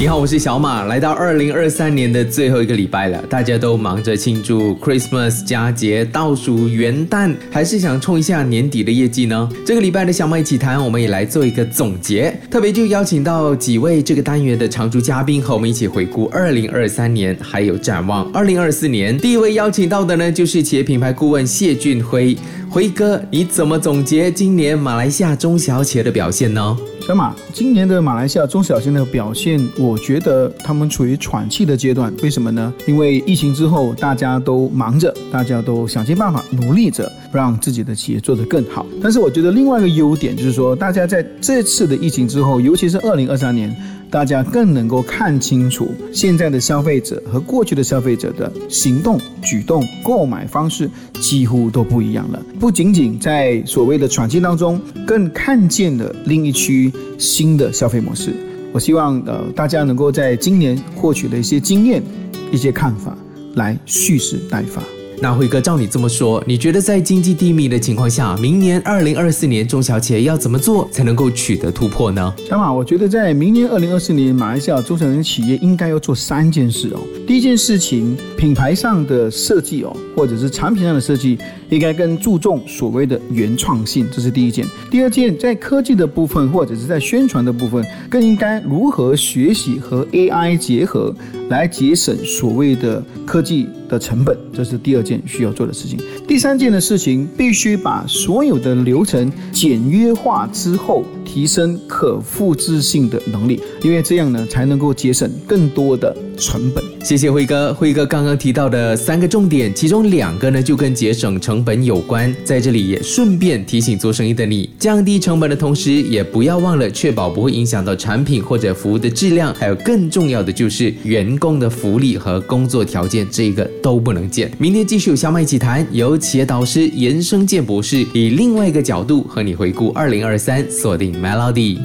你好，我是小马。来到二零二三年的最后一个礼拜了，大家都忙着庆祝 Christmas 佳节，倒数元旦，还是想冲一下年底的业绩呢？这个礼拜的小马一起谈，我们也来做一个总结，特别就邀请到几位这个单元的常驻嘉宾，和我们一起回顾二零二三年，还有展望二零二四年。第一位邀请到的呢，就是企业品牌顾问谢俊辉，辉哥，你怎么总结今年马来西亚中小企业的表现呢？小马，今年的马来西亚中小型的表现，我觉得他们处于喘气的阶段。为什么呢？因为疫情之后，大家都忙着，大家都想尽办法努力着，让自己的企业做得更好。但是我觉得另外一个优点就是说，大家在这次的疫情之后，尤其是二零二三年。大家更能够看清楚现在的消费者和过去的消费者的行动举动、购买方式几乎都不一样了。不仅仅在所谓的喘气当中，更看见了另一区新的消费模式。我希望呃大家能够在今年获取的一些经验、一些看法，来蓄势待发。那辉哥，照你这么说，你觉得在经济低迷的情况下，明年二零二四年中小企业要怎么做才能够取得突破呢？小马，我觉得在明年二零二四年，马来西亚中小型企业应该要做三件事哦。第一件事情，品牌上的设计哦，或者是产品上的设计，应该更注重所谓的原创性，这是第一件。第二件，在科技的部分或者是在宣传的部分，更应该如何学习和 AI 结合，来节省所谓的科技的成本，这是第二。件需要做的事情，第三件的事情必须把所有的流程简约化之后，提升可复制性的能力，因为这样呢才能够节省更多的成本。谢谢辉哥，辉哥刚刚提到的三个重点，其中两个呢就跟节省成本有关，在这里也顺便提醒做生意的你，降低成本的同时，也不要忘了确保不会影响到产品或者服务的质量，还有更重要的就是员工的福利和工作条件，这个都不能减。明天继续有小马一起谈，由企业导师严生健博士以另外一个角度和你回顾二零二三，锁定 Melody。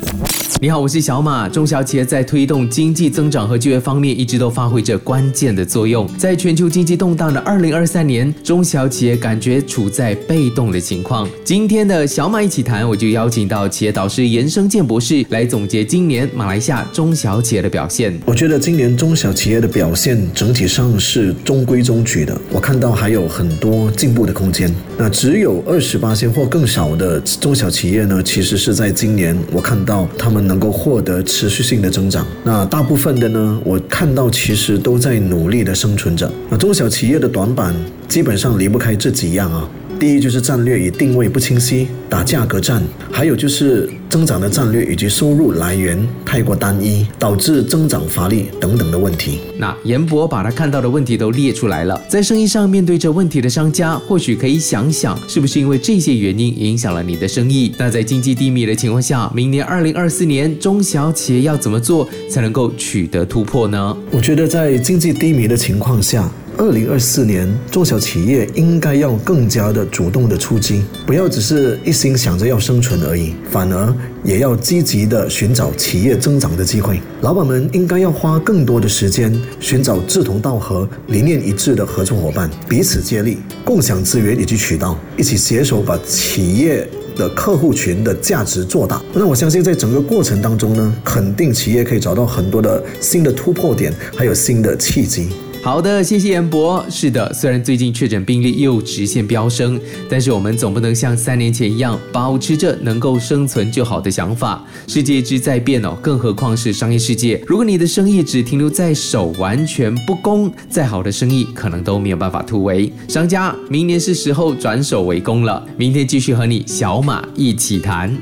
你好，我是小马。中小企业在推动经济增长和就业方面，一直都发挥着关键的作用。在全球经济动荡的二零二三年，中小企业感觉处在被动的情况。今天的小马一起谈，我就邀请到企业导师严生健博士来总结今年马来西亚中小企业的表现。我觉得今年中小企业的表现整体上是中规中矩的，我看到还有很多进步的空间。那只有二十八千或更少的中小企业呢，其实是在今年我看到他们能够获得持续性的增长。那大部分的呢，我看到其实都在努力的生存着。那中小企业的短板基本上离不开这几样啊。第一就是战略与定位不清晰，打价格战；还有就是增长的战略以及收入来源太过单一，导致增长乏力等等的问题。那严博把他看到的问题都列出来了，在生意上面对着问题的商家，或许可以想想，是不是因为这些原因影响了你的生意？那在经济低迷的情况下，明年二零二四年中小企业要怎么做才能够取得突破呢？我觉得在经济低迷的情况下。二零二四年，中小企业应该要更加的主动的出击，不要只是一心想着要生存而已，反而也要积极的寻找企业增长的机会。老板们应该要花更多的时间寻找志同道合、理念一致的合作伙伴，彼此接力，共享资源以及渠道，一起携手把企业的客户群的价值做大。那我相信，在整个过程当中呢，肯定企业可以找到很多的新的突破点，还有新的契机。好的，谢谢严博。是的，虽然最近确诊病例又直线飙升，但是我们总不能像三年前一样保持着能够生存就好的想法。世界之在变哦，更何况是商业世界。如果你的生意只停留在手，完全不攻，再好的生意可能都没有办法突围。商家，明年是时候转守为攻了。明天继续和你小马一起谈。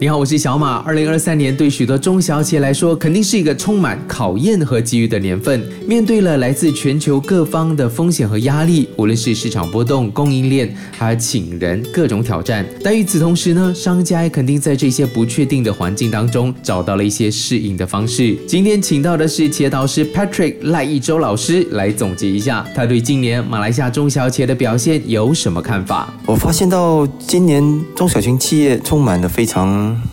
你好，我是小马。二零二三年对许多中小企业来说，肯定是一个充满考验和机遇的年份。面对了来自全球各方的风险和压力，无论是市场波动、供应链，还有请人各种挑战。但与此同时呢，商家也肯定在这些不确定的环境当中，找到了一些适应的方式。今天请到的是企业导师 Patrick 赖一周老师来总结一下，他对今年马来西亚中小企业的表现有什么看法？我发现到今年中小型企业充满了非常。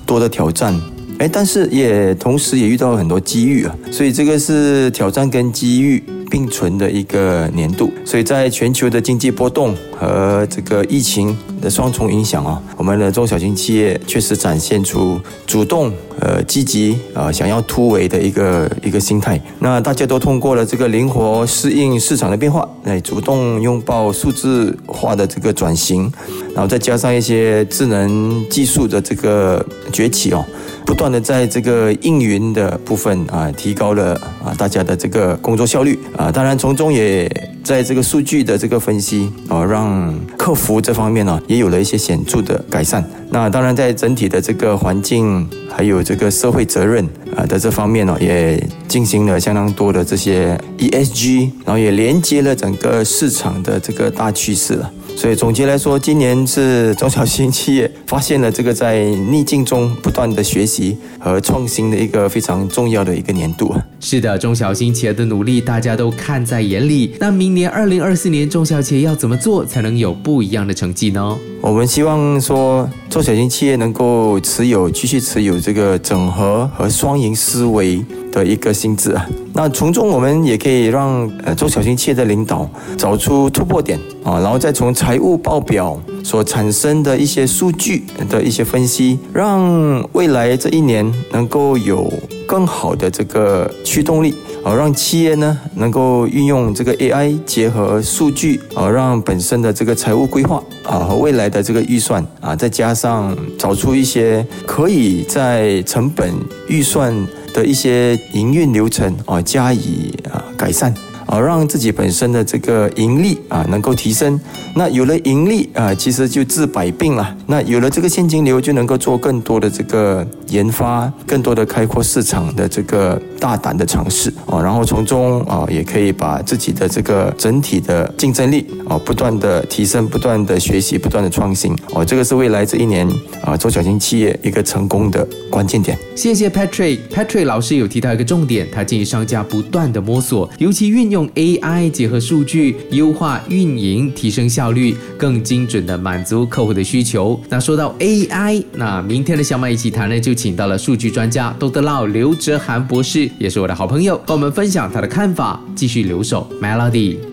多的挑战，哎，但是也同时也遇到了很多机遇啊，所以这个是挑战跟机遇并存的一个年度。所以在全球的经济波动和这个疫情的双重影响啊，我们的中小型企业确实展现出主动、呃积极、呃想要突围的一个一个心态。那大家都通过了这个灵活适应市场的变化，来主动拥抱数字化的这个转型，然后再加上一些智能技术的这个崛起哦。不断的在这个应云的部分啊，提高了啊大家的这个工作效率啊，当然从中也在这个数据的这个分析啊，让客服这方面呢也有了一些显著的改善。那当然在整体的这个环境还有这个社会责任啊的这方面呢，也进行了相当多的这些 ESG，然后也连接了整个市场的这个大趋势了。所以总结来说，今年是中小型企业发现了这个在逆境中不断的学习和创新的一个非常重要的一个年度。是的，中小型企业的努力大家都看在眼里。那明年二零二四年，中小企业要怎么做才能有不一样的成绩呢？我们希望说，中小型企业能够持有继续持有这个整合和双赢思维的一个心智啊。那从中我们也可以让呃中小型企业的领导找出突破点啊，然后再从财务报表所产生的一些数据的一些分析，让未来这一年能够有更好的这个驱动力。啊，让企业呢能够运用这个 AI 结合数据，啊，让本身的这个财务规划啊和未来的这个预算啊，再加上找出一些可以在成本预算的一些营运流程啊加以啊改善。啊，让自己本身的这个盈利啊能够提升，那有了盈利啊，其实就治百病了。那有了这个现金流，就能够做更多的这个研发，更多的开阔市场的这个大胆的尝试啊，然后从中啊也可以把自己的这个整体的竞争力啊不断的提升，不断的学习，不断的创新哦，这个是未来这一年啊中小型企业一个成功的关键点。谢谢 Patrick，Patrick 老师有提到一个重点，他建议商家不断的摸索，尤其运用。用 AI 结合数据优化运营，提升效率，更精准的满足客户的需求。那说到 AI，那明天的小马一起谈呢，就请到了数据专家多德劳刘哲涵博士，也是我的好朋友，和我们分享他的看法。继续留守 Melody。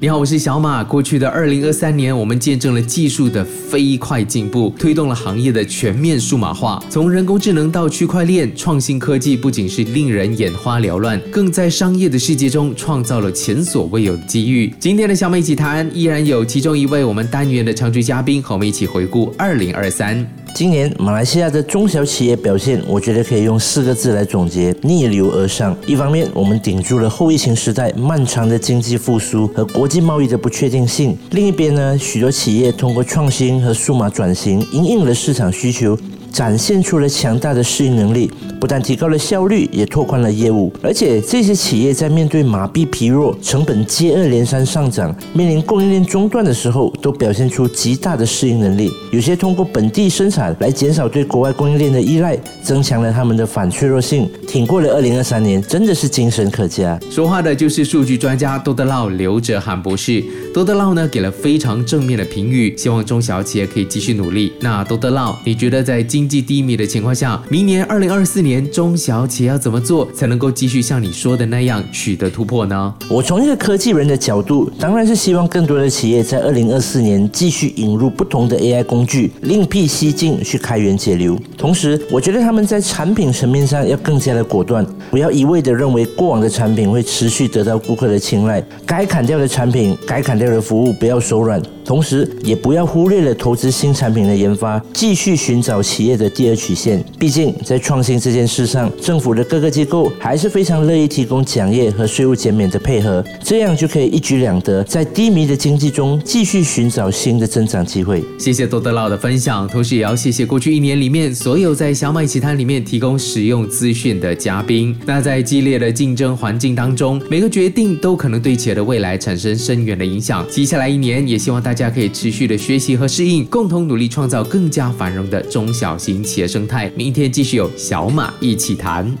你好，我是小马。过去的二零二三年，我们见证了技术的飞快进步，推动了行业的全面数码化。从人工智能到区块链，创新科技不仅是令人眼花缭乱，更在商业的世界中创造了前所未有的机遇。今天的小马一起谈，依然有其中一位我们单元的常驻嘉宾和我们一起回顾二零二三。今年马来西亚的中小企业表现，我觉得可以用四个字来总结：逆流而上。一方面，我们顶住了后疫情时代漫长的经济复苏和国际贸易的不确定性；另一边呢，许多企业通过创新和数码转型，因应了市场需求。展现出了强大的适应能力，不但提高了效率，也拓宽了业务。而且这些企业在面对马币疲弱、成本接二连三上涨、面临供应链中断的时候，都表现出极大的适应能力。有些通过本地生产来减少对国外供应链的依赖，增强了他们的反脆弱性，挺过了二零二三年，真的是精神可嘉。说话的就是数据专家多德劳刘哲涵博士。多德劳呢给了非常正面的评语，希望中小企业可以继续努力。那多德劳，你觉得在今经济低迷的情况下，明年二零二四年中小企业要怎么做才能够继续像你说的那样取得突破呢？我从一个科技人的角度，当然是希望更多的企业在二零二四年继续引入不同的 AI 工具，另辟蹊径去开源节流。同时，我觉得他们在产品层面上要更加的果断，不要一味的认为过往的产品会持续得到顾客的青睐，该砍掉的产品、该砍掉的服务不要手软。同时，也不要忽略了投资新产品的研发，继续寻找企业的第二曲线。毕竟，在创新这件事上，政府的各个机构还是非常乐意提供奖业和税务减免的配合，这样就可以一举两得，在低迷的经济中继续寻找新的增长机会。谢谢多德老的分享，同时也要谢谢过去一年里面所有在小麦奇谈里面提供实用资讯的嘉宾。那在激烈的竞争环境当中，每个决定都可能对企业的未来产生深远的影响。接下来一年，也希望大。大家可以持续的学习和适应，共同努力创造更加繁荣的中小型企业生态。明天继续有小马一起谈。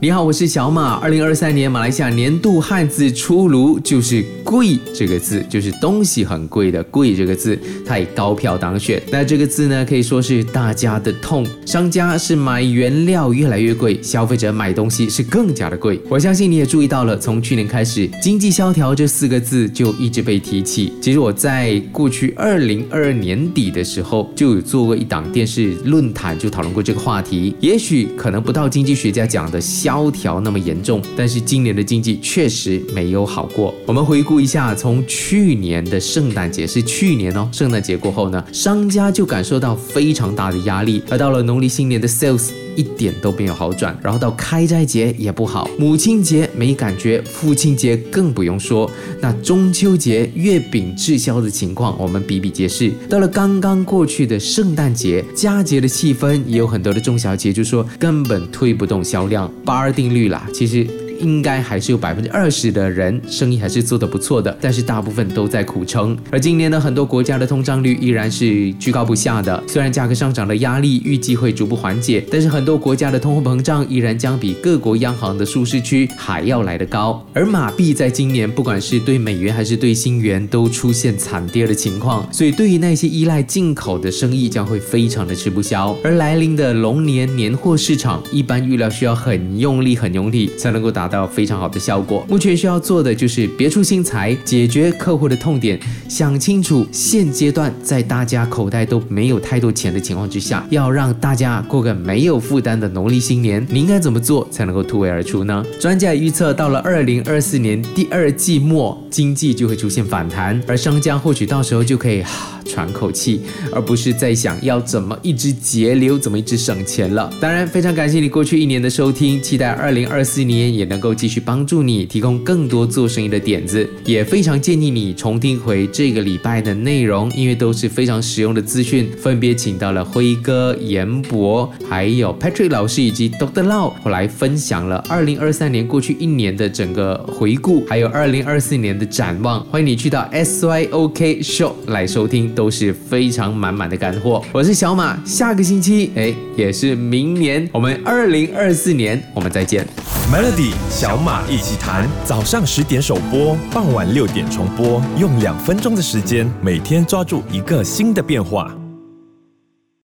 你好，我是小马。二零二三年马来西亚年度汉字出炉，就是。贵这个字，就是东西很贵的贵这个字，它以高票当选。那这个字呢，可以说是大家的痛。商家是买原料越来越贵，消费者买东西是更加的贵。我相信你也注意到了，从去年开始，经济萧条这四个字就一直被提起。其实我在过去二零二二年底的时候，就有做过一档电视论坛，就讨论过这个话题。也许可能不到经济学家讲的萧条那么严重，但是今年的经济确实没有好过。我们回顾一下，从去年的圣诞节是去年哦，圣诞节过后呢，商家就感受到非常大的压力，而到了农历新年的 sales。一点都没有好转，然后到开斋节也不好，母亲节没感觉，父亲节更不用说。那中秋节月饼滞销的情况，我们比比皆是。到了刚刚过去的圣诞节，佳节的气氛也有很多的中小企业就说根本推不动销量，八二定律啦。其实。应该还是有百分之二十的人生意还是做得不错的，但是大部分都在苦撑。而今年呢，很多国家的通胀率依然是居高不下的。虽然价格上涨的压力预计会逐步缓解，但是很多国家的通货膨胀依然将比各国央行的舒适区还要来得高。而马币在今年不管是对美元还是对新元都出现惨跌的情况，所以对于那些依赖进口的生意将会非常的吃不消。而来临的龙年年货市场，一般预料需要很用力、很用力才能够达。到非常好的效果。目前需要做的就是别出心裁，解决客户的痛点，想清楚现阶段在大家口袋都没有太多钱的情况之下，要让大家过个没有负担的农历新年，你应该怎么做才能够突围而出呢？专家预测，到了二零二四年第二季末，经济就会出现反弹，而商家或许到时候就可以。喘口气，而不是在想要怎么一直节流，怎么一直省钱了。当然，非常感谢你过去一年的收听，期待二零二四年也能能够继续帮助你提供更多做生意的点子。也非常建议你重听回这个礼拜的内容，因为都是非常实用的资讯。分别请到了辉哥、严博，还有 Patrick 老师以及 Doctor Lau 来分享了二零二三年过去一年的整个回顾，还有二零二四年的展望。欢迎你去到 SYOK Show 来收听。都是非常满满的干货。我是小马，下个星期哎，也是明年，我们二零二四年，我们再见。Melody 小马一起谈，早上十点首播，傍晚六点重播，用两分钟的时间，每天抓住一个新的变化。